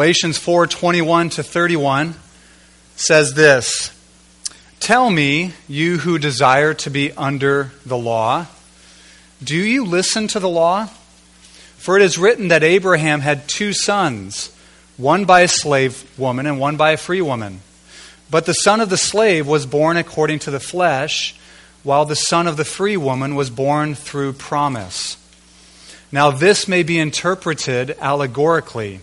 Galatians 4:21 to 31 says this Tell me, you who desire to be under the law, do you listen to the law? For it is written that Abraham had two sons, one by a slave woman and one by a free woman. But the son of the slave was born according to the flesh, while the son of the free woman was born through promise. Now, this may be interpreted allegorically.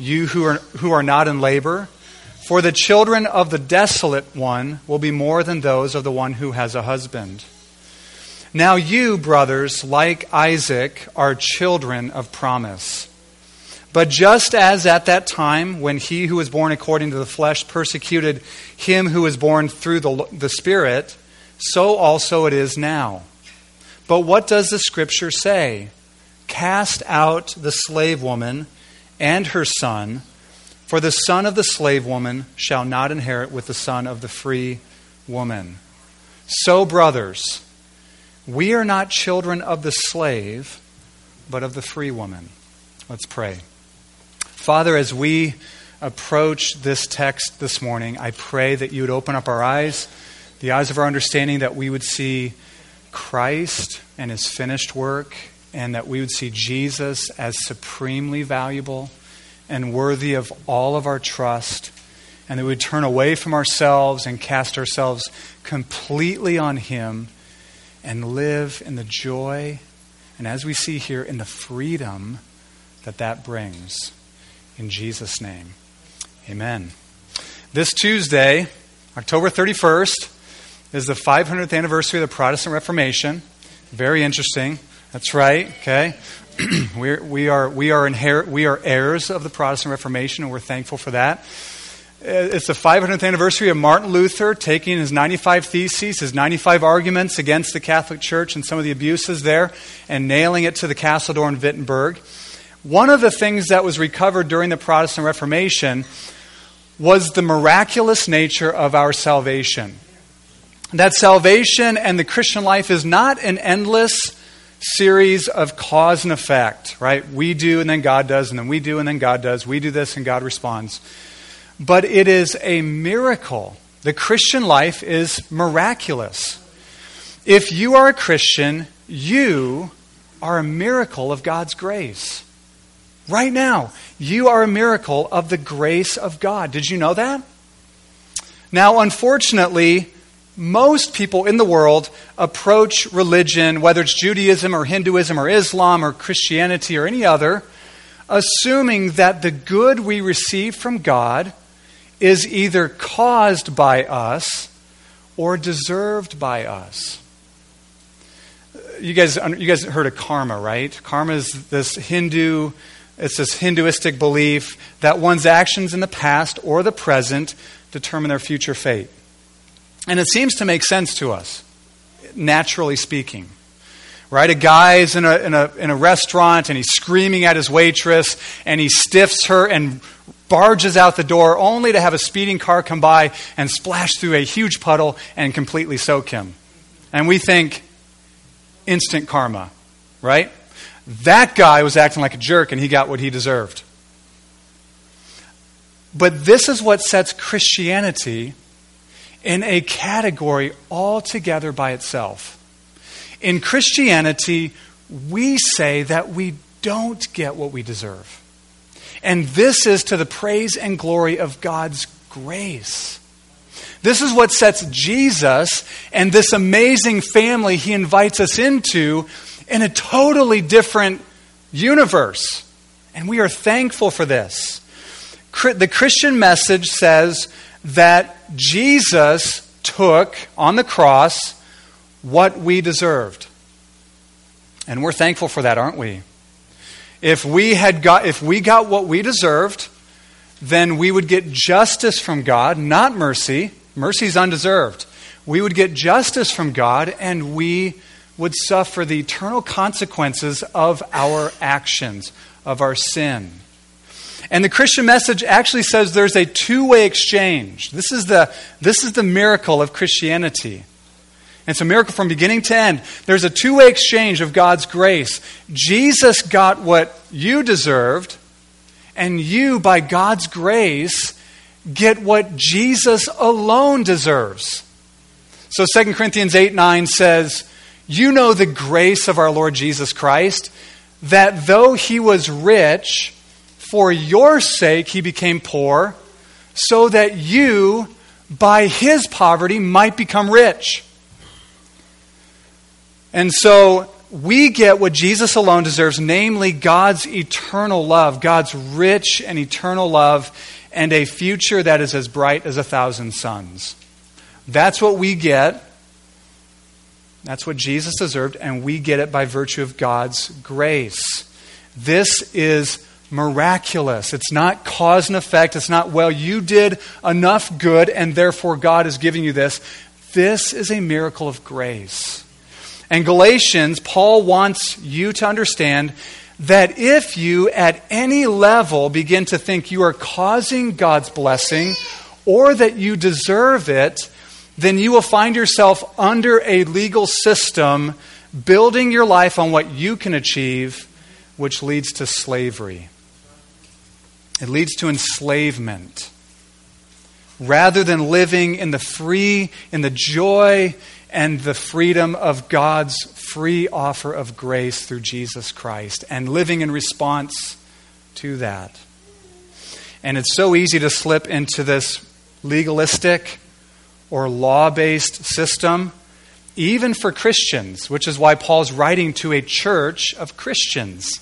you who are, who are not in labor. For the children of the desolate one will be more than those of the one who has a husband. Now, you, brothers, like Isaac, are children of promise. But just as at that time, when he who was born according to the flesh persecuted him who was born through the, the Spirit, so also it is now. But what does the Scripture say? Cast out the slave woman and her son, for the son of the slave woman shall not inherit with the son of the free woman. So, brothers, we are not children of the slave, but of the free woman. Let's pray. Father, as we approach this text this morning, I pray that you would open up our eyes, the eyes of our understanding, that we would see Christ and his finished work and that we would see Jesus as supremely valuable and worthy of all of our trust, and that we would turn away from ourselves and cast ourselves completely on Him and live in the joy, and as we see here, in the freedom that that brings. In Jesus' name, amen. This Tuesday, October 31st, is the 500th anniversary of the Protestant Reformation. Very interesting. That's right, okay? we're, we, are, we, are inherit, we are heirs of the Protestant Reformation, and we're thankful for that. Uh, it's the 500th anniversary of Martin Luther taking his 95 theses, his 95 arguments against the Catholic Church and some of the abuses there, and nailing it to the castle door in Wittenberg. One of the things that was recovered during the Protestant Reformation was the miraculous nature of our salvation. That salvation and the Christian life is not an endless series of cause and effect, right? We do and then God does, and then we do and then God does. We do this and God responds. But it is a miracle. The Christian life is miraculous. If you are a Christian, you are a miracle of God's grace. Right now, you are a miracle of the grace of God. Did you know that? Now, unfortunately, most people in the world approach religion, whether it's Judaism or Hinduism or Islam or Christianity or any other, assuming that the good we receive from God is either caused by us or deserved by us. You guys, you guys heard of karma, right? Karma is this Hindu, it's this Hinduistic belief that one's actions in the past or the present determine their future fate. And it seems to make sense to us, naturally speaking. Right? A guy is in a, in, a, in a restaurant and he's screaming at his waitress and he stiffs her and barges out the door only to have a speeding car come by and splash through a huge puddle and completely soak him. And we think, instant karma, right? That guy was acting like a jerk and he got what he deserved. But this is what sets Christianity in a category altogether by itself. In Christianity, we say that we don't get what we deserve. And this is to the praise and glory of God's grace. This is what sets Jesus and this amazing family he invites us into in a totally different universe. And we are thankful for this. The Christian message says that Jesus took on the cross what we deserved. And we're thankful for that, aren't we? If we had got if we got what we deserved, then we would get justice from God, not mercy. Mercy is undeserved. We would get justice from God and we would suffer the eternal consequences of our actions, of our sin. And the Christian message actually says there's a two way exchange. This is, the, this is the miracle of Christianity. It's a miracle from beginning to end. There's a two way exchange of God's grace. Jesus got what you deserved, and you, by God's grace, get what Jesus alone deserves. So 2 Corinthians 8 9 says, You know the grace of our Lord Jesus Christ, that though he was rich, for your sake he became poor, so that you, by his poverty, might become rich. And so we get what Jesus alone deserves, namely God's eternal love, God's rich and eternal love, and a future that is as bright as a thousand suns. That's what we get. That's what Jesus deserved, and we get it by virtue of God's grace. This is miraculous. It's not cause and effect. It's not, well, you did enough good, and therefore God is giving you this. This is a miracle of grace. And Galatians, Paul wants you to understand that if you at any level begin to think you are causing God's blessing or that you deserve it, then you will find yourself under a legal system building your life on what you can achieve, which leads to slavery. It leads to enslavement. Rather than living in the free, in the joy and the freedom of God's free offer of grace through Jesus Christ and living in response to that. And it's so easy to slip into this legalistic or law based system, even for Christians, which is why Paul's writing to a church of Christians.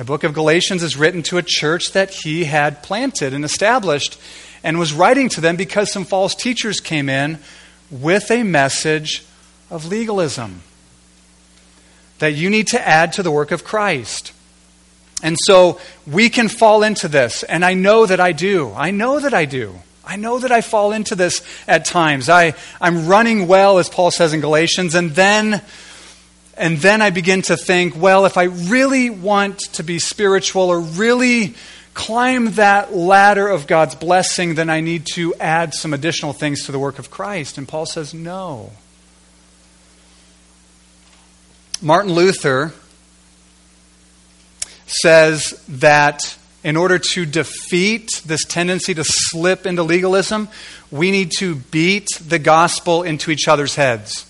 The book of Galatians is written to a church that he had planted and established and was writing to them because some false teachers came in with a message of legalism that you need to add to the work of Christ. And so we can fall into this, and I know that I do. I know that I do. I know that I fall into this at times. I, I'm running well, as Paul says in Galatians, and then and then I begin to think, well, if I really want to be spiritual or really climb that ladder of God's blessing, then I need to add some additional things to the work of Christ. And Paul says, no. Martin Luther says that in order to defeat this tendency to slip into legalism, we need to beat the gospel into each other's heads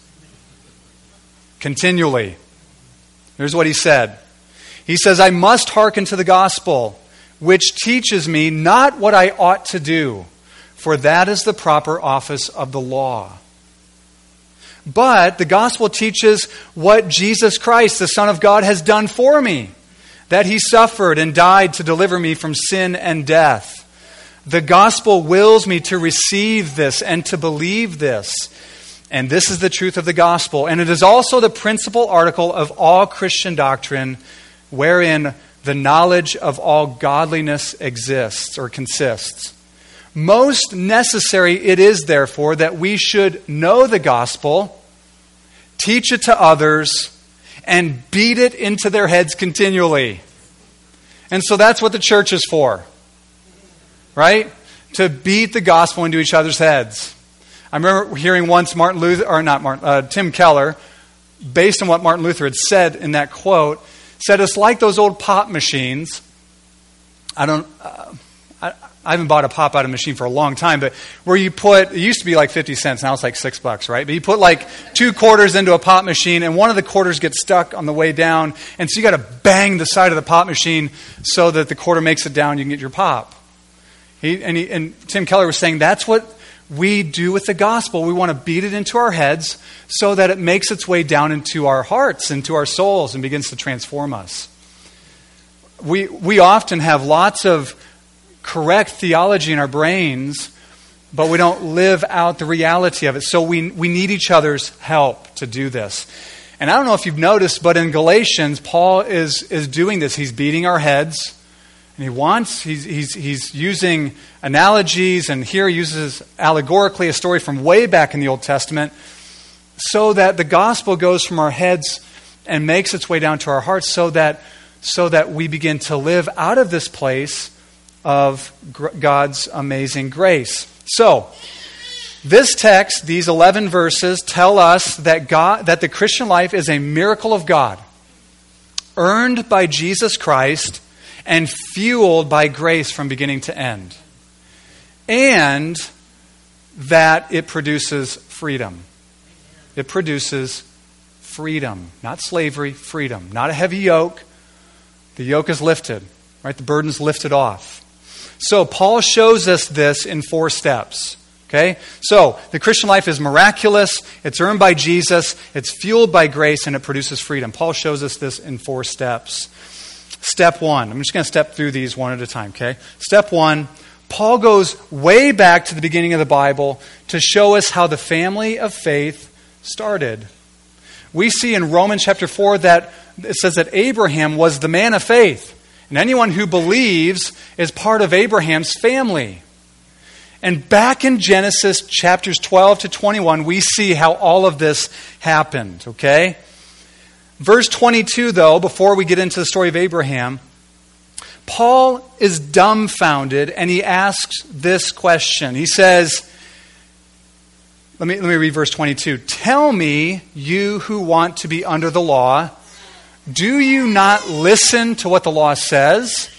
continually. Here's what he said He says, I must hearken to the gospel, which teaches me not what I ought to do, for that is the proper office of the law. But the gospel teaches what Jesus Christ, the Son of God, has done for me that he suffered and died to deliver me from sin and death. The gospel wills me to receive this and to believe this. And this is the truth of the gospel. And it is also the principal article of all Christian doctrine wherein the knowledge of all godliness exists or consists. Most necessary it is, therefore, that we should know the gospel, teach it to others, and beat it into their heads continually. And so that's what the church is for, right? To beat the gospel into each other's heads. I remember hearing once Martin Luther, or not Martin, uh, Tim Keller, based on what Martin Luther had said in that quote, said it's like those old pop machines. I don't. Uh, I, I haven't bought a pop out of a machine for a long time, but where you put, it used to be like 50 cents, now it's like six bucks, right? But you put like two quarters into a pop machine, and one of the quarters gets stuck on the way down, and so you got to bang the side of the pop machine so that the quarter makes it down, you can get your pop. He, and, he, and Tim Keller was saying that's what we do with the gospel. We want to beat it into our heads so that it makes its way down into our hearts, into our souls, and begins to transform us. We, we often have lots of correct theology in our brains, but we don't live out the reality of it. So we, we need each other's help to do this. And I don't know if you've noticed, but in Galatians, Paul is, is doing this. He's beating our heads. And he wants, he's, he's, he's using analogies, and here he uses allegorically a story from way back in the Old Testament, so that the gospel goes from our heads and makes its way down to our hearts, so that, so that we begin to live out of this place of God's amazing grace. So, this text, these 11 verses, tell us that, God, that the Christian life is a miracle of God, earned by Jesus Christ and fueled by grace from beginning to end. And that it produces freedom. It produces freedom, not slavery, freedom. Not a heavy yoke. The yoke is lifted, right? The burden's lifted off. So, Paul shows us this in four steps. Okay? So, the Christian life is miraculous, it's earned by Jesus, it's fueled by grace, and it produces freedom. Paul shows us this in four steps. Step one, I'm just going to step through these one at a time, okay? Step one, Paul goes way back to the beginning of the Bible to show us how the family of faith started. We see in Romans chapter 4 that it says that Abraham was the man of faith. And anyone who believes is part of Abraham's family. And back in Genesis chapters 12 to 21, we see how all of this happened, okay? Verse 22, though, before we get into the story of Abraham, Paul is dumbfounded and he asks this question. He says, let me, let me read verse 22. Tell me, you who want to be under the law, do you not listen to what the law says?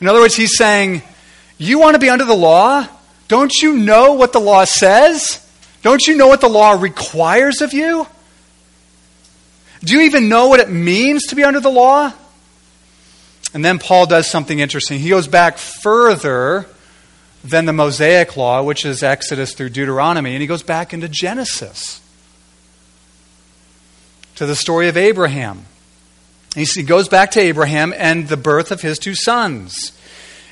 In other words, he's saying, You want to be under the law? Don't you know what the law says? Don't you know what the law requires of you? Do you even know what it means to be under the law? And then Paul does something interesting. He goes back further than the Mosaic law, which is Exodus through Deuteronomy, and he goes back into Genesis to the story of Abraham. He goes back to Abraham and the birth of his two sons.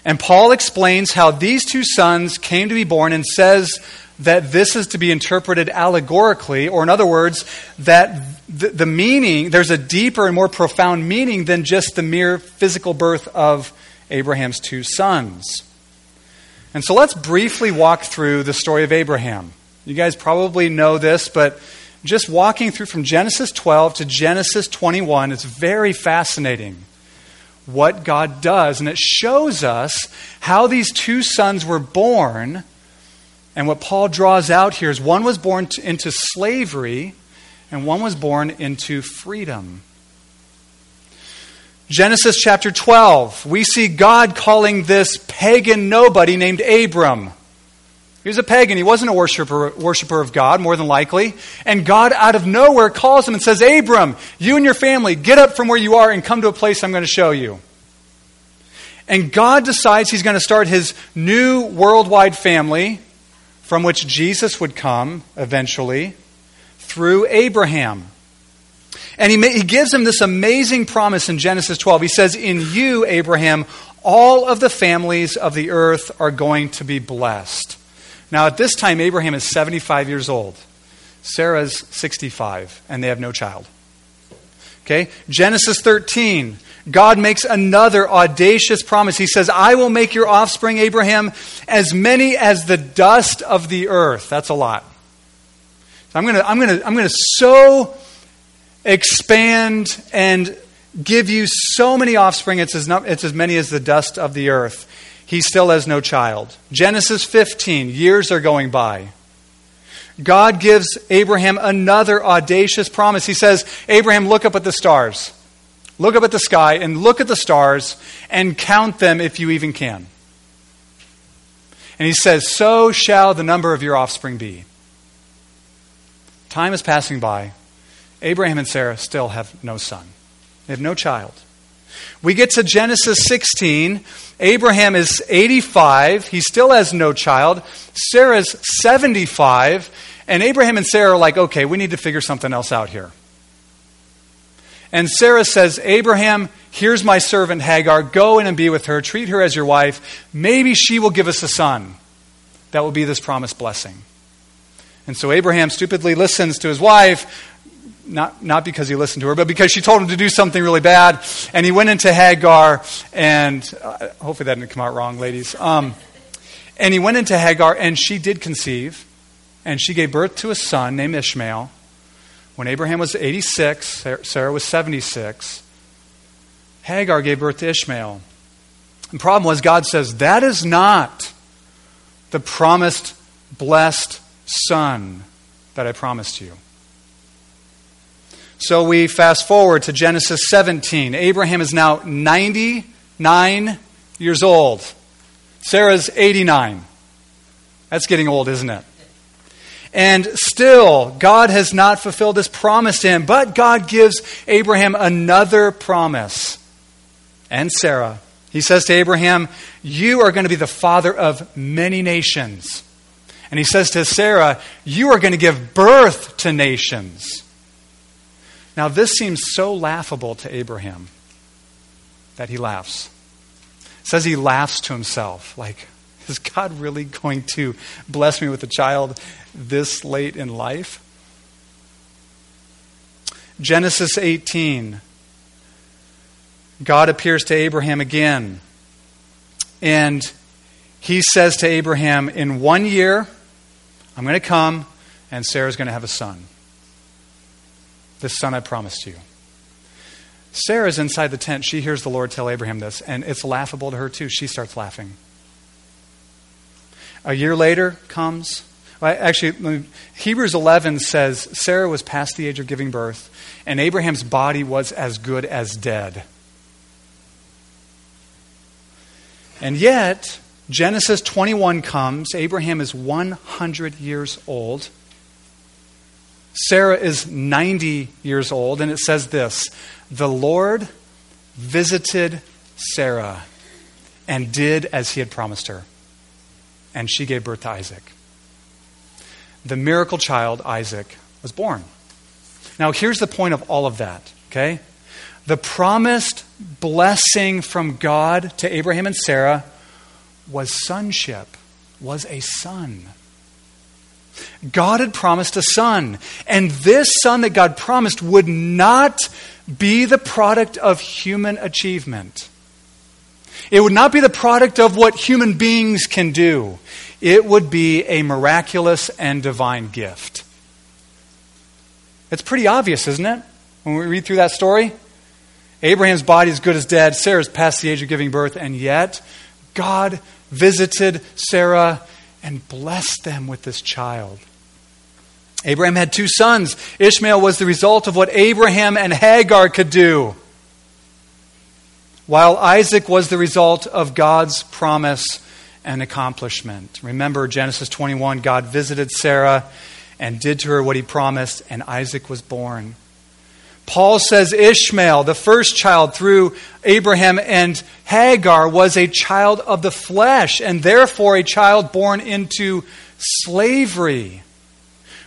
And Paul explains how these two sons came to be born and says that this is to be interpreted allegorically, or in other words, that the, the, meaning, there's a deeper and more profound meaning than just the mere physical birth of Abraham's two sons. And so let's briefly walk through the story of Abraham. You guys probably know this, but just walking through from Genesis 12 to Genesis 21, it's very fascinating what God does. And it shows us how these two sons were born and what Paul draws out here is one was born into slavery and one was born into freedom. Genesis chapter 12, we see God calling this pagan nobody named Abram. He was a pagan. He wasn't a worshiper, worshiper of God, more than likely. And God, out of nowhere, calls him and says, Abram, you and your family, get up from where you are and come to a place I'm going to show you. And God decides he's going to start his new worldwide family from which Jesus would come eventually through Abraham. And he, he gives him this amazing promise in Genesis 12. He says, In you, Abraham, all of the families of the earth are going to be blessed. Now, at this time, Abraham is 75 years old. Sarah's 65, and they have no child. Okay? Genesis 13. God makes another audacious promise. He says, I will make your offspring, Abraham, as many as the dust of the earth. That's a lot. So I'm going to I'm to I'm to so expand and give you so many offspring, it's as, it's as many as the dust of the earth. He still has no child. Genesis 15, years are going by. God gives Abraham another audacious promise. He says, Abraham, look up at the stars. Look up at the sky and look at the stars and count them if you even can. And he says, So shall the number of your offspring be. Time is passing by. Abraham and Sarah still have no son, they have no child. We get to Genesis 16. Abraham is 85. He still has no child. Sarah's 75. And Abraham and Sarah are like, okay, we need to figure something else out here. And Sarah says, Abraham, here's my servant Hagar. Go in and be with her. Treat her as your wife. Maybe she will give us a son. That will be this promised blessing. And so Abraham stupidly listens to his wife, not, not because he listened to her, but because she told him to do something really bad. And he went into Hagar, and uh, hopefully that didn't come out wrong, ladies. Um, and he went into Hagar, and she did conceive, and she gave birth to a son named Ishmael. When Abraham was 86, Sarah was 76, Hagar gave birth to Ishmael. The problem was, God says, that is not the promised, blessed son that I promised you. So we fast forward to Genesis 17. Abraham is now 99 years old. Sarah's 89. That's getting old, isn't it? And still, God has not fulfilled his promise to him, but God gives Abraham another promise. And Sarah. He says to Abraham, You are going to be the father of many nations. And he says to Sarah, You are going to give birth to nations. Now, this seems so laughable to Abraham that he laughs. It says he laughs to himself, like, is God really going to bless me with a child this late in life? Genesis 18. God appears to Abraham again. And he says to Abraham, In one year, I'm going to come, and Sarah's going to have a son this son I promised you. Sarah's inside the tent. She hears the Lord tell Abraham this, and it's laughable to her too. She starts laughing. A year later comes. Well, actually, Hebrews 11 says Sarah was past the age of giving birth, and Abraham's body was as good as dead. And yet, Genesis 21 comes. Abraham is 100 years old. Sarah is 90 years old, and it says this The Lord visited Sarah and did as he had promised her, and she gave birth to Isaac. The miracle child, Isaac, was born. Now, here's the point of all of that, okay? The promised blessing from God to Abraham and Sarah was sonship, was a son. God had promised a son. And this son that God promised would not be the product of human achievement. It would not be the product of what human beings can do. It would be a miraculous and divine gift. It's pretty obvious, isn't it? When we read through that story. Abraham's body is good as dead. Sarah's past the age of giving birth. And yet, God visited Sarah and blessed them with this child. Abraham had two sons. Ishmael was the result of what Abraham and Hagar could do, while Isaac was the result of God's promise and accomplishment. Remember Genesis 21 God visited Sarah and did to her what he promised, and Isaac was born. Paul says Ishmael, the first child through Abraham and Hagar, was a child of the flesh and therefore a child born into slavery.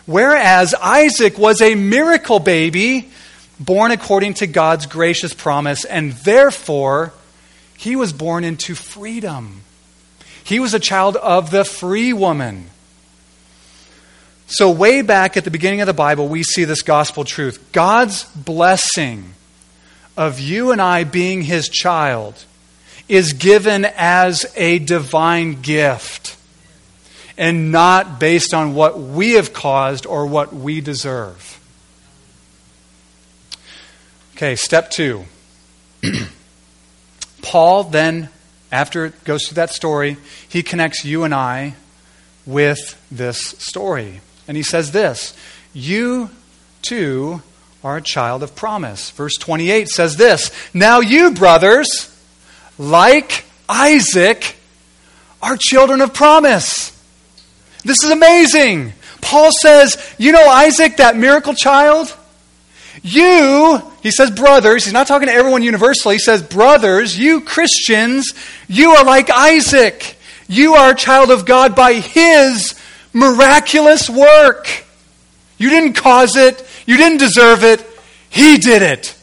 Whereas Isaac was a miracle baby born according to God's gracious promise and therefore he was born into freedom. He was a child of the free woman. So, way back at the beginning of the Bible, we see this gospel truth God's blessing of you and I being his child is given as a divine gift and not based on what we have caused or what we deserve. Okay, step two. Paul then, after it goes through that story, he connects you and I with this story. And he says this You too are a child of promise. Verse 28 says this Now you, brothers, like Isaac, are children of promise. This is amazing. Paul says, You know Isaac, that miracle child? You, he says brothers, he's not talking to everyone universally, he says brothers, you Christians, you are like Isaac. You are a child of God by his miraculous work. You didn't cause it, you didn't deserve it. He did it.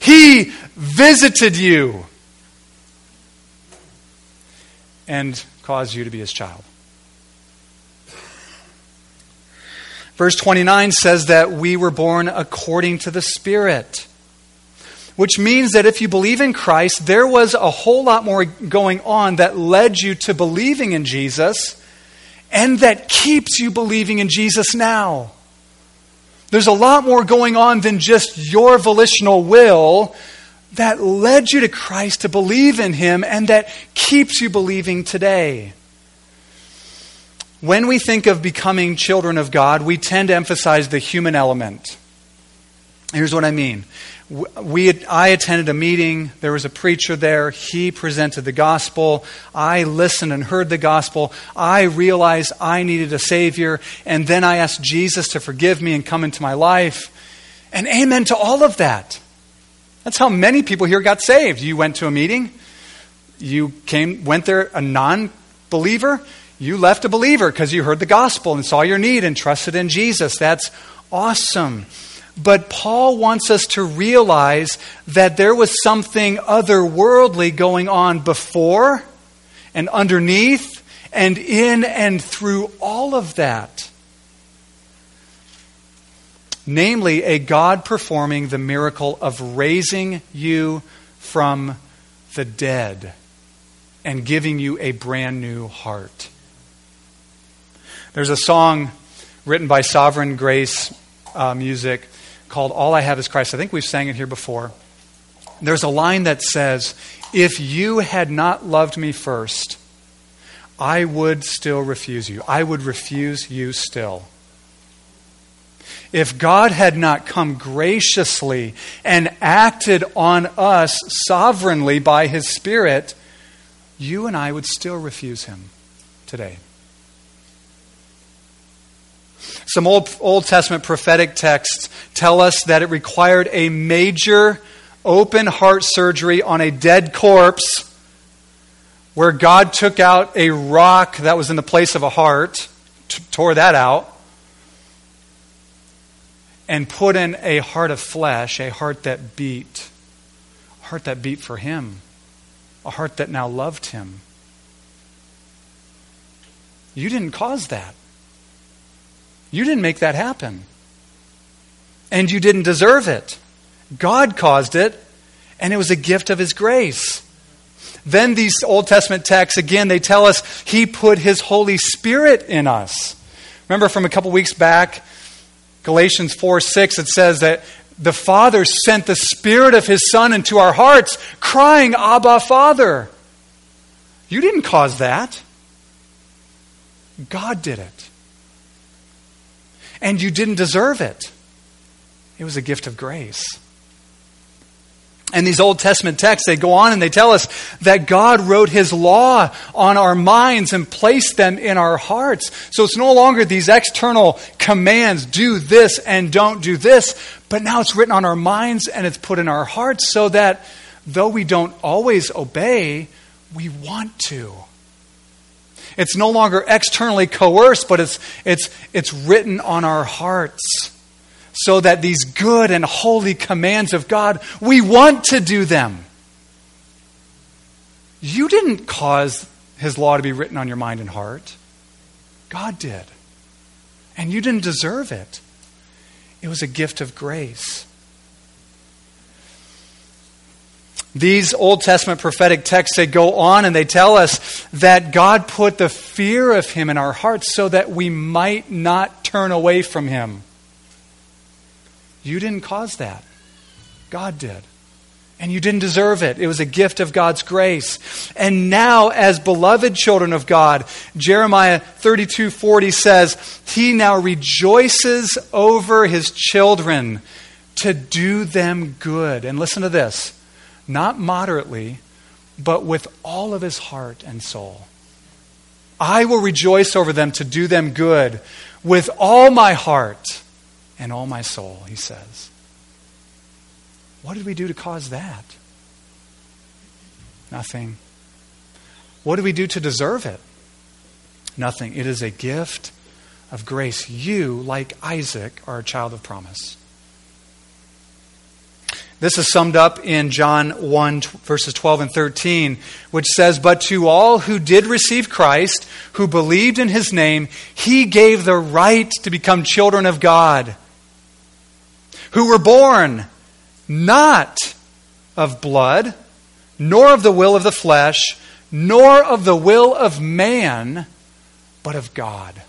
He visited you and caused you to be his child. Verse 29 says that we were born according to the Spirit, which means that if you believe in Christ, there was a whole lot more going on that led you to believing in Jesus and that keeps you believing in Jesus now. There's a lot more going on than just your volitional will that led you to Christ to believe in Him and that keeps you believing today. When we think of becoming children of God, we tend to emphasize the human element. Here's what I mean. We, I attended a meeting. There was a preacher there. He presented the gospel. I listened and heard the gospel. I realized I needed a Savior. And then I asked Jesus to forgive me and come into my life. And amen to all of that. That's how many people here got saved. You went to a meeting. You came, went there a non believer. You left a believer because you heard the gospel and saw your need and trusted in Jesus. That's awesome. But Paul wants us to realize that there was something otherworldly going on before and underneath and in and through all of that. Namely, a God performing the miracle of raising you from the dead and giving you a brand new heart. There's a song written by Sovereign Grace uh, Music called All I Have is Christ. I think we've sang it here before. There's a line that says, If you had not loved me first, I would still refuse you. I would refuse you still. If God had not come graciously and acted on us sovereignly by His Spirit, you and I would still refuse Him today. Some Old, Old Testament prophetic texts tell us that it required a major open heart surgery on a dead corpse where God took out a rock that was in the place of a heart, t- tore that out, and put in a heart of flesh, a heart that beat, a heart that beat for Him, a heart that now loved Him. You didn't cause that. You didn't make that happen. And you didn't deserve it. God caused it, and it was a gift of His grace. Then these Old Testament texts, again, they tell us He put His Holy Spirit in us. Remember from a couple weeks back, Galatians 4 6, it says that the Father sent the Spirit of His Son into our hearts, crying, Abba, Father. You didn't cause that. God did it and you didn't deserve it. It was a gift of grace. And these Old Testament texts, they go on and they tell us that God wrote His law on our minds and placed them in our hearts. So it's no longer these external commands, do this and don't do this, but now it's written on our minds and it's put in our hearts so that though we don't always obey, we want to. It's no longer externally coerced, but it's, it's, it's written on our hearts so that these good and holy commands of God, we want to do them. You didn't cause His law to be written on your mind and heart, God did. And you didn't deserve it. It was a gift of grace. These Old Testament prophetic texts, they go on and they tell us that God put the fear of Him in our hearts so that we might not turn away from Him. You didn't cause that. God did. And you didn't deserve it. It was a gift of God's grace. And now, as beloved children of God, Jeremiah 32 40 says, He now rejoices over His children to do them good. And listen to this not moderately, but with all of his heart and soul. I will rejoice over them to do them good with all my heart and all my soul, he says. What did we do to cause that? Nothing. What did we do to deserve it? Nothing. It is a gift of grace. You, like Isaac, are a child of promise. This is summed up in John 1, verses 12 and 13, which says, But to all who did receive Christ, who believed in his name, he gave the right to become children of God, who were born not of blood, nor of the will of the flesh, nor of the will of man, but of God.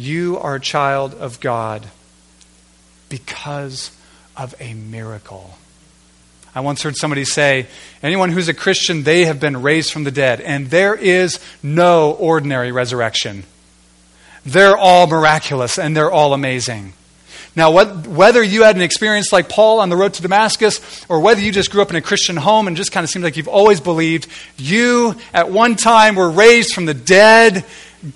You are a child of God because of a miracle. I once heard somebody say, anyone who's a Christian, they have been raised from the dead. And there is no ordinary resurrection. They're all miraculous and they're all amazing. Now, whether you had an experience like Paul on the road to Damascus, or whether you just grew up in a Christian home and just kind of seemed like you've always believed, you at one time were raised from the dead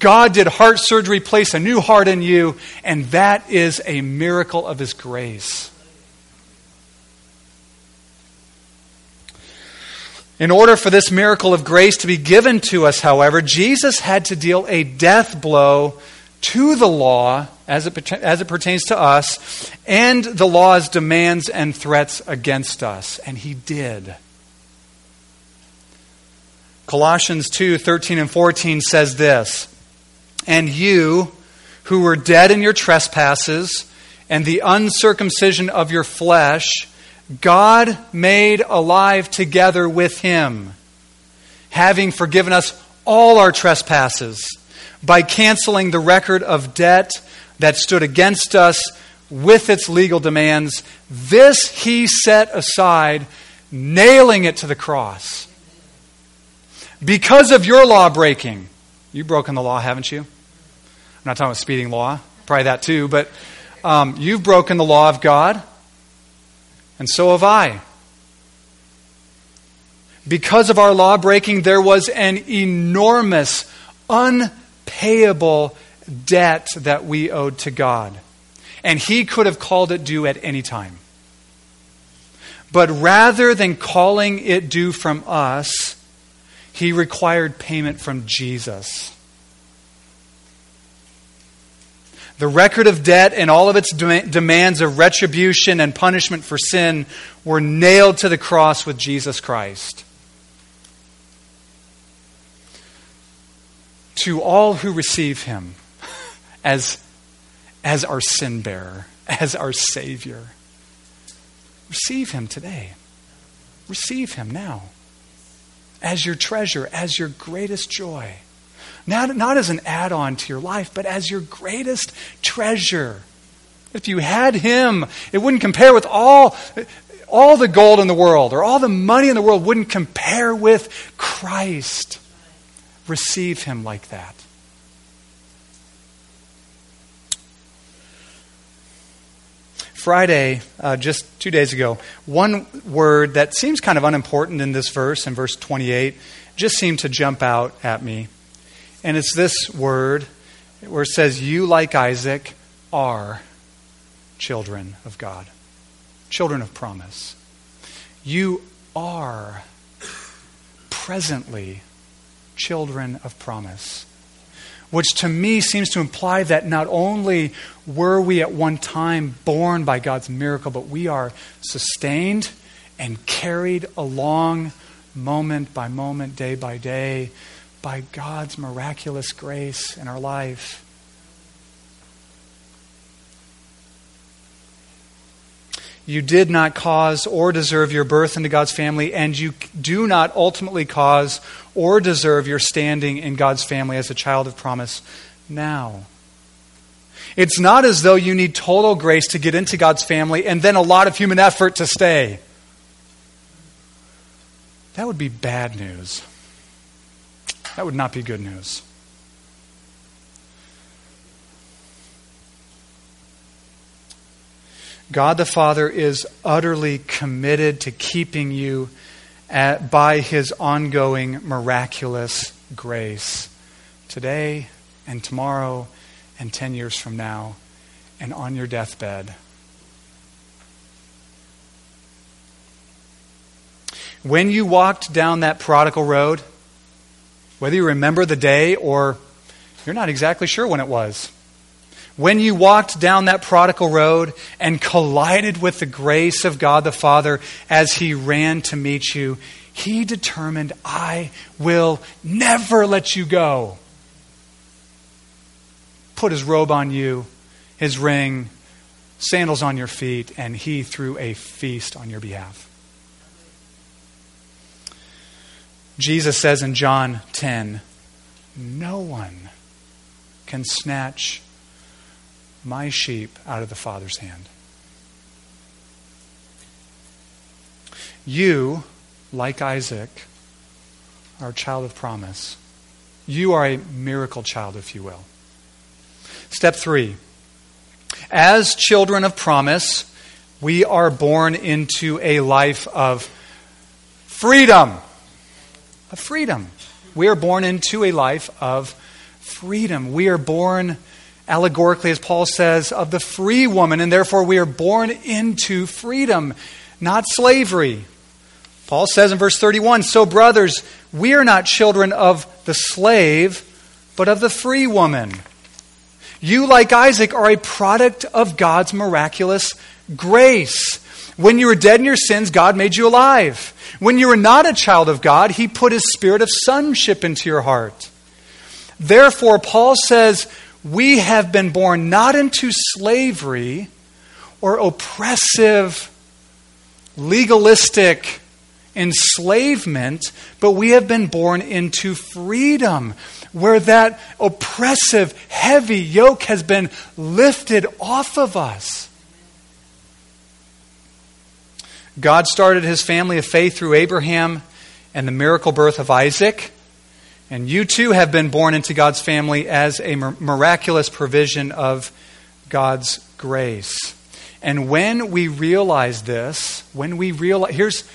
God did heart surgery, place a new heart in you, and that is a miracle of His grace. In order for this miracle of grace to be given to us, however, Jesus had to deal a death blow to the law as it, as it pertains to us and the law's demands and threats against us. And he did. Colossians 2 13 and 14 says this and you, who were dead in your trespasses and the uncircumcision of your flesh, God made alive together with him, having forgiven us all our trespasses by canceling the record of debt that stood against us with its legal demands. This he set aside, nailing it to the cross. Because of your law breaking, you've broken the law, haven't you? I'm not talking about speeding law, probably that too, but um, you've broken the law of God, and so have I. Because of our law breaking, there was an enormous, unpayable debt that we owed to God. And He could have called it due at any time. But rather than calling it due from us, He required payment from Jesus. The record of debt and all of its de- demands of retribution and punishment for sin were nailed to the cross with Jesus Christ. To all who receive him as, as our sin bearer, as our Savior, receive him today. Receive him now as your treasure, as your greatest joy. Not, not as an add on to your life, but as your greatest treasure. If you had Him, it wouldn't compare with all, all the gold in the world or all the money in the world, wouldn't compare with Christ. Receive Him like that. Friday, uh, just two days ago, one word that seems kind of unimportant in this verse, in verse 28, just seemed to jump out at me. And it's this word where it says, You, like Isaac, are children of God, children of promise. You are presently children of promise. Which to me seems to imply that not only were we at one time born by God's miracle, but we are sustained and carried along moment by moment, day by day by God's miraculous grace in our life. You did not cause or deserve your birth into God's family, and you do not ultimately cause or deserve your standing in God's family as a child of promise now. It's not as though you need total grace to get into God's family and then a lot of human effort to stay. That would be bad news. That would not be good news. God the Father is utterly committed to keeping you at, by his ongoing miraculous grace today and tomorrow and 10 years from now and on your deathbed. When you walked down that prodigal road, whether you remember the day or you're not exactly sure when it was. When you walked down that prodigal road and collided with the grace of God the Father as He ran to meet you, He determined, I will never let you go. Put His robe on you, His ring, sandals on your feet, and He threw a feast on your behalf. Jesus says in John 10, No one can snatch my sheep out of the Father's hand. You, like Isaac, are a child of promise. You are a miracle child, if you will. Step three. As children of promise, we are born into a life of freedom. Of freedom. We are born into a life of freedom. We are born allegorically, as Paul says, of the free woman, and therefore we are born into freedom, not slavery. Paul says in verse 31 So, brothers, we are not children of the slave, but of the free woman. You, like Isaac, are a product of God's miraculous grace. When you were dead in your sins, God made you alive. When you were not a child of God, He put His spirit of sonship into your heart. Therefore, Paul says, we have been born not into slavery or oppressive, legalistic enslavement, but we have been born into freedom, where that oppressive, heavy yoke has been lifted off of us. God started his family of faith through Abraham and the miracle birth of Isaac. And you too have been born into God's family as a miraculous provision of God's grace. And when we realize this, when we realize, here's,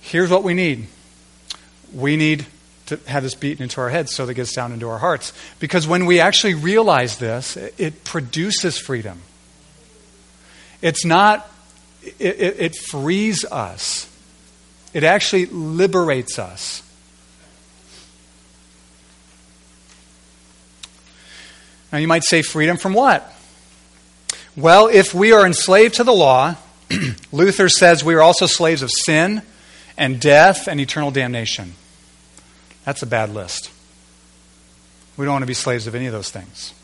here's what we need. We need to have this beaten into our heads so that it gets down into our hearts. Because when we actually realize this, it produces freedom. It's not, it, it, it frees us, it actually liberates us. Now, you might say, freedom from what? Well, if we are enslaved to the law, Luther says we are also slaves of sin and death and eternal damnation. That's a bad list. We don't want to be slaves of any of those things.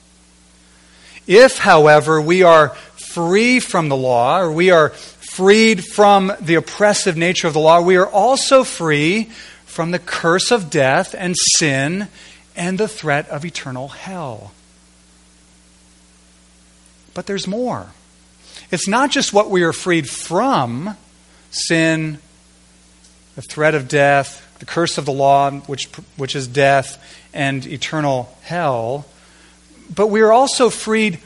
If, however, we are free from the law, or we are freed from the oppressive nature of the law, we are also free from the curse of death and sin and the threat of eternal hell. But there's more. It's not just what we are freed from sin, the threat of death, the curse of the law, which, which is death, and eternal hell, but we are also freed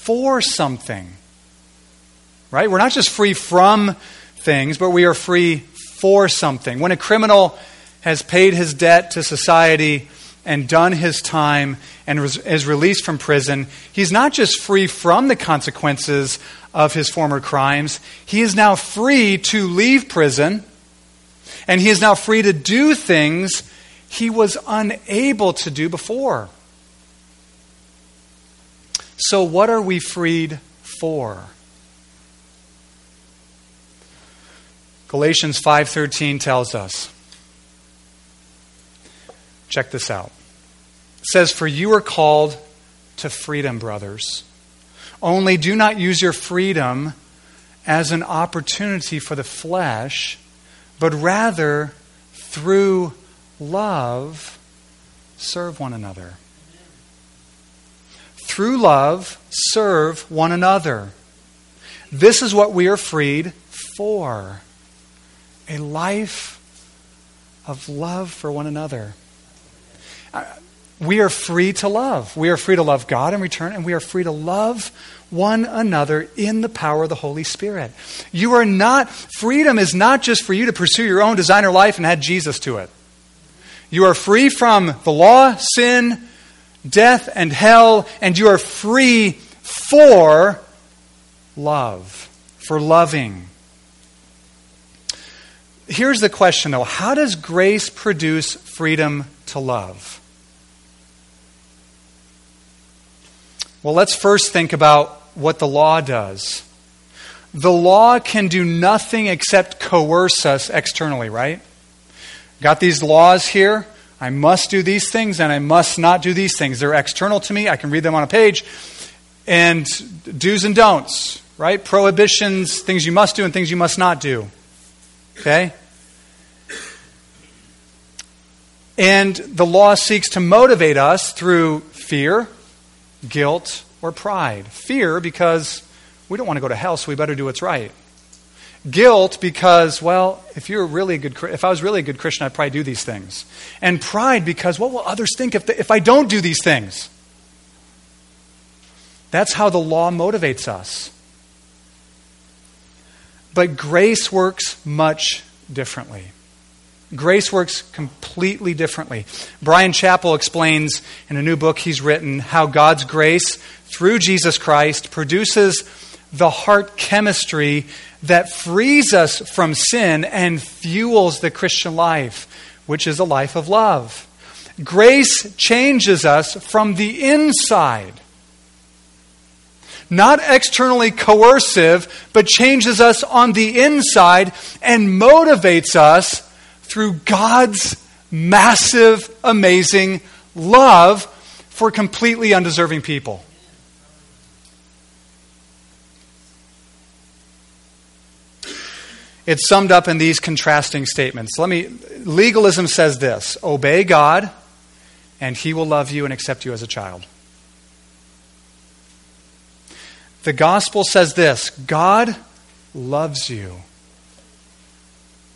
for something. Right? We're not just free from things, but we are free for something. When a criminal has paid his debt to society, and done his time and is released from prison, he's not just free from the consequences of his former crimes, he is now free to leave prison, and he is now free to do things he was unable to do before. So, what are we freed for? Galatians 5:13 tells us Check this out. It says, For you are called to freedom, brothers. Only do not use your freedom as an opportunity for the flesh, but rather through love serve one another. Through love, serve one another. This is what we are freed for a life of love for one another. Uh, we are free to love. We are free to love God in return, and we are free to love one another in the power of the Holy Spirit. You are not, freedom is not just for you to pursue your own designer life and add Jesus to it. You are free from the law, sin, death, and hell, and you are free for love, for loving. Here's the question though how does grace produce freedom to love? Well, let's first think about what the law does. The law can do nothing except coerce us externally, right? Got these laws here. I must do these things and I must not do these things. They're external to me. I can read them on a page. And do's and don'ts, right? Prohibitions, things you must do and things you must not do. Okay? And the law seeks to motivate us through fear, guilt, or pride. Fear because we don't want to go to hell, so we better do what's right. Guilt because, well, if you're really a good, if I was really a good Christian, I'd probably do these things. And pride because, what will others think if, the, if I don't do these things? That's how the law motivates us. But grace works much differently. Grace works completely differently. Bryan Chapell explains in a new book he's written how God's grace through Jesus Christ produces the heart chemistry that frees us from sin and fuels the Christian life, which is a life of love. Grace changes us from the inside. Not externally coercive, but changes us on the inside and motivates us through God's massive, amazing love for completely undeserving people. It's summed up in these contrasting statements. Let me legalism says this, obey God and he will love you and accept you as a child. The gospel says this, God loves you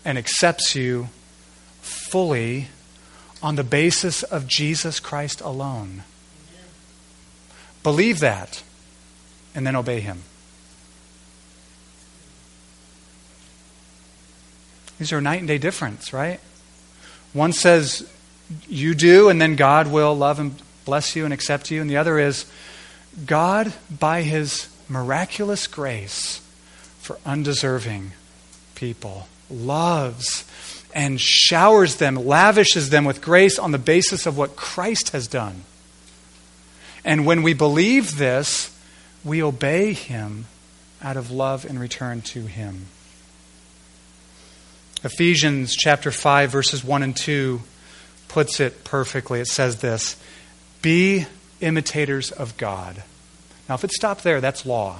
and accepts you fully on the basis of Jesus Christ alone. Believe that and then obey him. These are a night and day difference, right? One says you do, and then God will love and bless you and accept you. And the other is God, by his miraculous grace for undeserving people, loves and showers them, lavishes them with grace on the basis of what Christ has done. And when we believe this, we obey him out of love in return to him. Ephesians chapter 5 verses 1 and 2 puts it perfectly. It says this, "Be imitators of God." Now if it stopped there, that's law.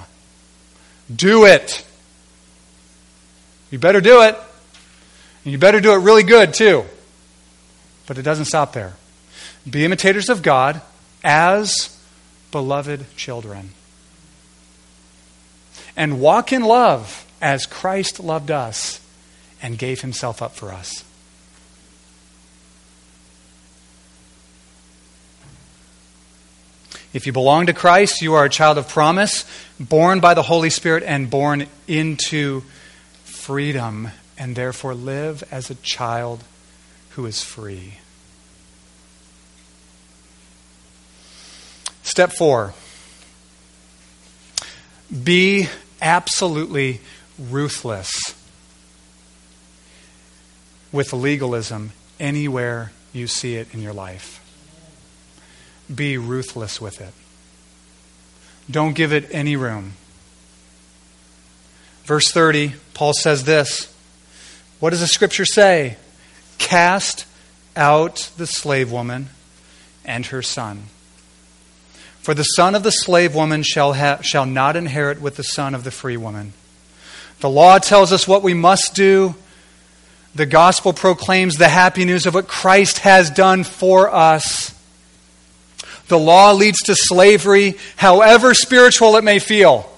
Do it. You better do it. And you better do it really good too. But it doesn't stop there. Be imitators of God as beloved children. And walk in love as Christ loved us and gave himself up for us. If you belong to Christ, you are a child of promise, born by the Holy Spirit and born into freedom, and therefore live as a child who is free. Step four be absolutely ruthless with legalism anywhere you see it in your life. Be ruthless with it. Don't give it any room. Verse 30, Paul says this What does the scripture say? Cast out the slave woman and her son. For the son of the slave woman shall, ha- shall not inherit with the son of the free woman. The law tells us what we must do the gospel proclaims the happy news of what Christ has done for us. The law leads to slavery, however spiritual it may feel.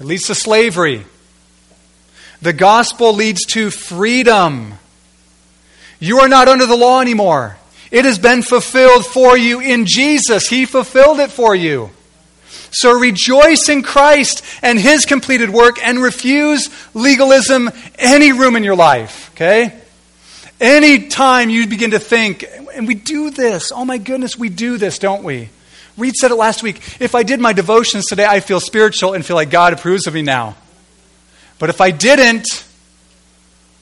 It leads to slavery. The gospel leads to freedom. You are not under the law anymore. It has been fulfilled for you in Jesus. He fulfilled it for you. So rejoice in Christ and His completed work and refuse legalism any room in your life, okay? Any time you begin to think, and we do this, oh my goodness, we do this, don't we? Reed said it last week. If I did my devotions today, I feel spiritual and feel like God approves of me now. But if I didn't,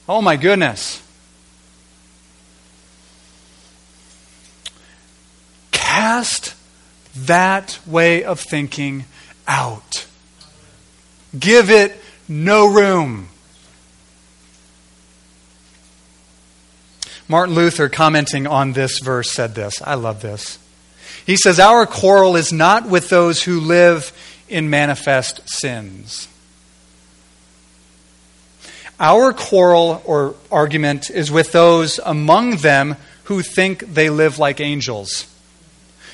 oh my goodness. Cast that way of thinking out. Give it no room. Martin Luther, commenting on this verse, said this. I love this. He says, Our quarrel is not with those who live in manifest sins. Our quarrel or argument is with those among them who think they live like angels,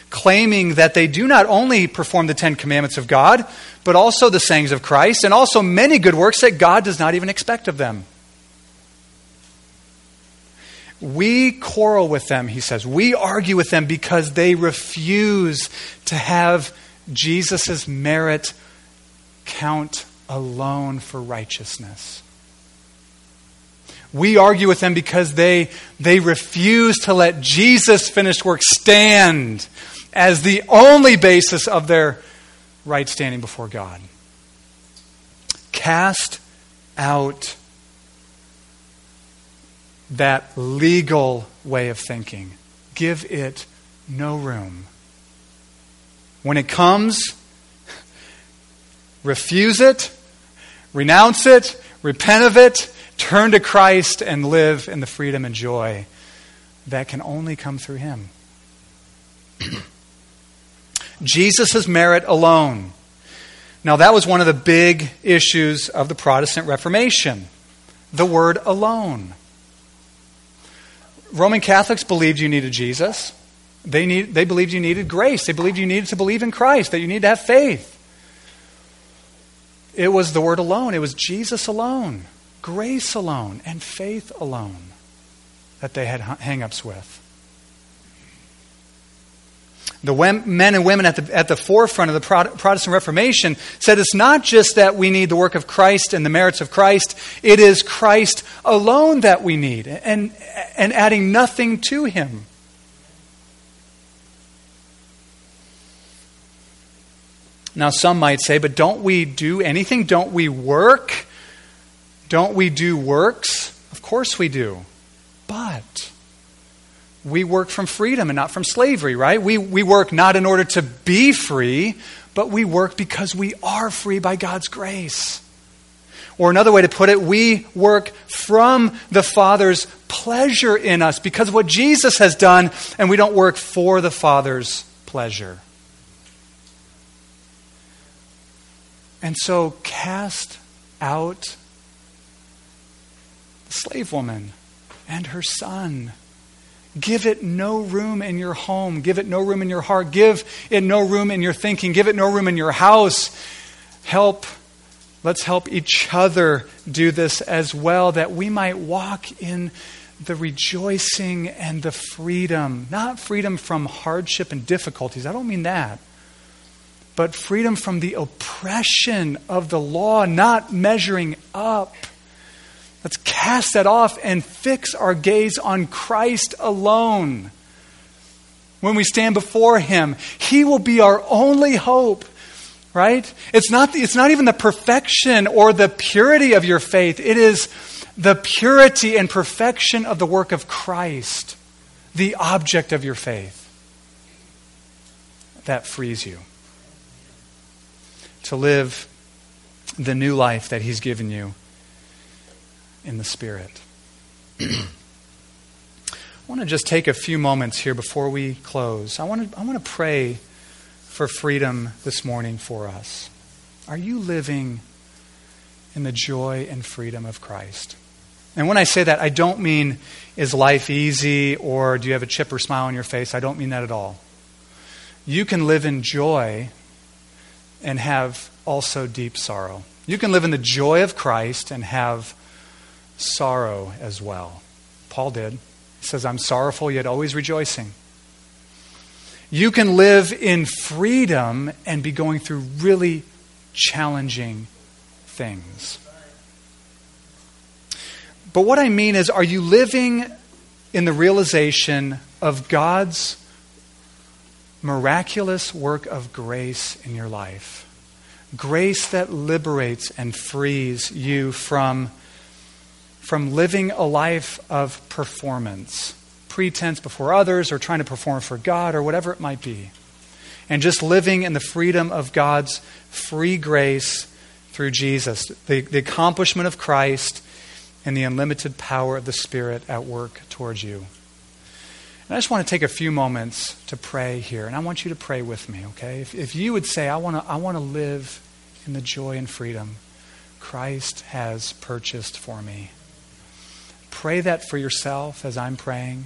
claiming that they do not only perform the Ten Commandments of God, but also the sayings of Christ, and also many good works that God does not even expect of them. We quarrel with them, he says. We argue with them because they refuse to have Jesus' merit count alone for righteousness. We argue with them because they, they refuse to let Jesus' finished work stand as the only basis of their right standing before God. Cast out that legal way of thinking. Give it no room. When it comes, refuse it, renounce it, repent of it, turn to Christ, and live in the freedom and joy that can only come through Him. Jesus' merit alone. Now, that was one of the big issues of the Protestant Reformation the word alone. Roman Catholics believed you needed Jesus. They, need, they believed you needed grace. They believed you needed to believe in Christ, that you needed to have faith. It was the word alone, it was Jesus alone, grace alone, and faith alone that they had hang ups with. The men and women at the, at the forefront of the Protestant Reformation said it's not just that we need the work of Christ and the merits of Christ, it is Christ alone that we need, and, and adding nothing to him. Now, some might say, but don't we do anything? Don't we work? Don't we do works? Of course we do. But we work from freedom and not from slavery, right? We, we work not in order to be free, but we work because we are free by God's grace. Or another way to put it, we work from the Father's pleasure in us because of what Jesus has done, and we don't work for the Father's pleasure. And so cast out the slave woman and her son Give it no room in your home. Give it no room in your heart. Give it no room in your thinking. Give it no room in your house. Help. Let's help each other do this as well, that we might walk in the rejoicing and the freedom. Not freedom from hardship and difficulties. I don't mean that. But freedom from the oppression of the law, not measuring up Let's cast that off and fix our gaze on Christ alone. When we stand before Him, He will be our only hope, right? It's not, it's not even the perfection or the purity of your faith, it is the purity and perfection of the work of Christ, the object of your faith. That frees you to live the new life that He's given you in the Spirit. I want to just take a few moments here before we close. I want to, I want to pray for freedom this morning for us. Are you living in the joy and freedom of Christ? And when I say that, I don't mean is life easy or do you have a chip or smile on your face? I don't mean that at all. You can live in joy and have also deep sorrow. You can live in the joy of Christ and have sorrow as well. Paul did. He says, I'm sorrowful, yet always rejoicing. You can live in freedom and be going through really challenging things. But what I mean is, are you living in the realization of God's miraculous work of grace in your life? Grace that liberates and frees you from from living a life of performance, pretense before others, or trying to perform for God, or whatever it might be. and just living in the freedom of God's free grace through Jesus, the, the accomplishment of Christ, and the unlimited power of the Spirit at work towards you. And I just want to take a few moments to pray here, and I want you to pray with me, okay? If, if you would say, I want to, I want to live in the joy and freedom Christ has purchased for me. Pray that for yourself as I'm praying.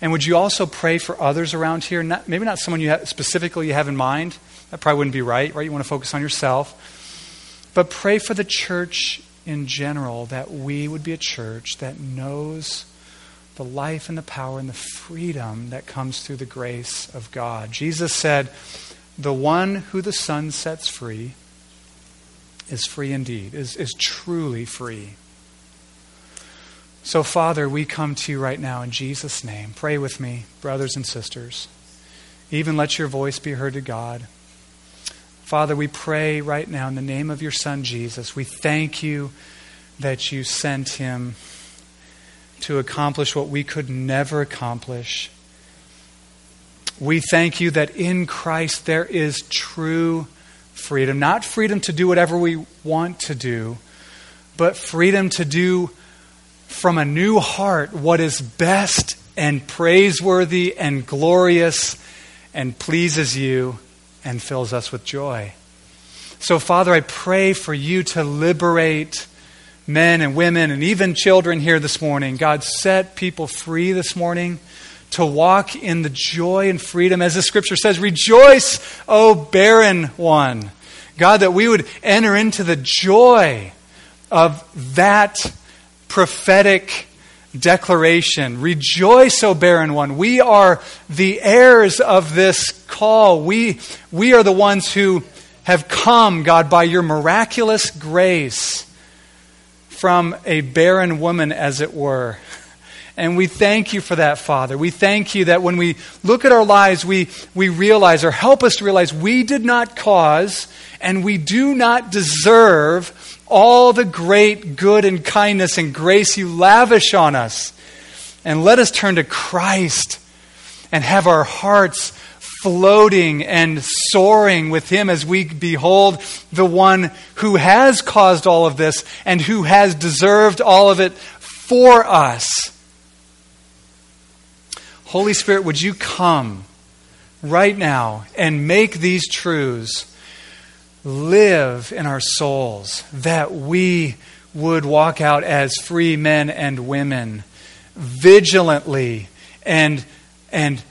And would you also pray for others around here? Not, maybe not someone you have, specifically you have in mind. That probably wouldn't be right, right? You want to focus on yourself. But pray for the church in general that we would be a church that knows the life and the power and the freedom that comes through the grace of God. Jesus said, The one who the Son sets free is free indeed, is, is truly free. So, Father, we come to you right now in Jesus' name. Pray with me, brothers and sisters. Even let your voice be heard to God. Father, we pray right now in the name of your Son, Jesus. We thank you that you sent him to accomplish what we could never accomplish. We thank you that in Christ there is true freedom. Not freedom to do whatever we want to do, but freedom to do from a new heart what is best and praiseworthy and glorious and pleases you and fills us with joy. So, Father, I pray for you to liberate men and women and even children here this morning. God, set people free this morning to walk in the joy and freedom. As the scripture says, rejoice, O barren one. God, that we would enter into the joy of that prophetic declaration. Rejoice, O barren one. We are the heirs of this call. We, we are the ones who have come, God, by your miraculous grace from a barren woman, as it were. And we thank you for that, Father. We thank you that when we look at our lives, we, we realize, or help us to realize, we did not cause and we do not deserve all the great good and kindness and grace you lavish on us. And let us turn to Christ and have our hearts floating and soaring with Him as we behold the one who has caused all of this and who has deserved all of it for us. Holy Spirit, would you come right now and make these truths live in our souls that we would walk out as free men and women vigilantly and, and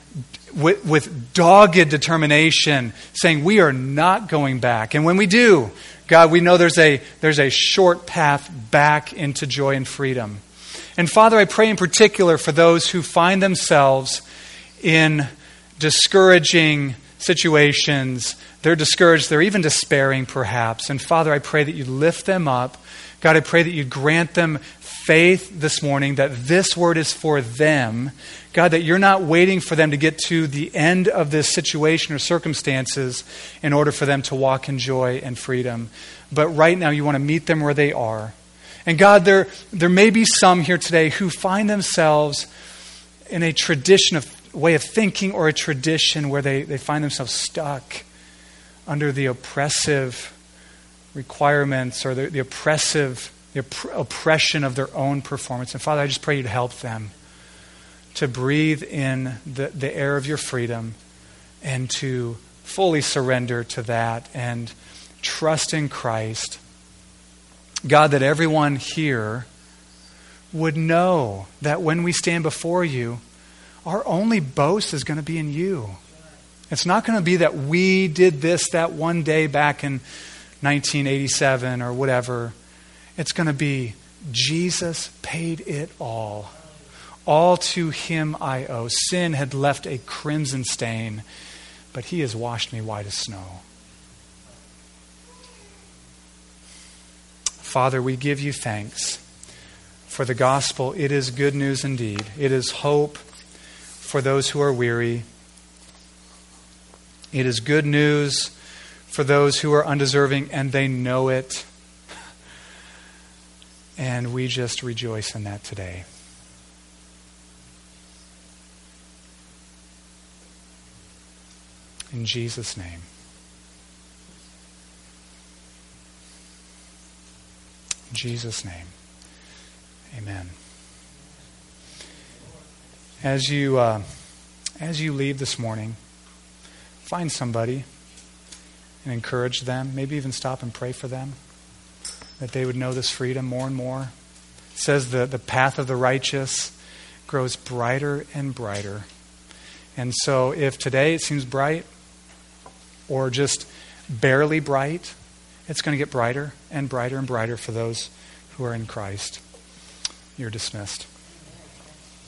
with, with dogged determination, saying, We are not going back. And when we do, God, we know there's a, there's a short path back into joy and freedom. And Father, I pray in particular for those who find themselves in discouraging situations. They're discouraged, they're even despairing, perhaps. And Father, I pray that you lift them up. God, I pray that you grant them faith this morning that this word is for them. God, that you're not waiting for them to get to the end of this situation or circumstances in order for them to walk in joy and freedom. But right now, you want to meet them where they are. And God, there, there may be some here today who find themselves in a tradition of way of thinking or a tradition where they, they find themselves stuck under the oppressive requirements or the, the oppressive the opp- oppression of their own performance. And Father, I just pray you to help them to breathe in the, the air of your freedom and to fully surrender to that and trust in Christ God, that everyone here would know that when we stand before you, our only boast is going to be in you. It's not going to be that we did this that one day back in 1987 or whatever. It's going to be Jesus paid it all. All to him I owe. Sin had left a crimson stain, but he has washed me white as snow. Father, we give you thanks for the gospel. It is good news indeed. It is hope for those who are weary. It is good news for those who are undeserving and they know it. And we just rejoice in that today. In Jesus' name. In Jesus' name. Amen. As you, uh, as you leave this morning, find somebody and encourage them. Maybe even stop and pray for them that they would know this freedom more and more. It says the, the path of the righteous grows brighter and brighter. And so, if today it seems bright or just barely bright, it's going to get brighter and brighter and brighter for those who are in Christ. You're dismissed.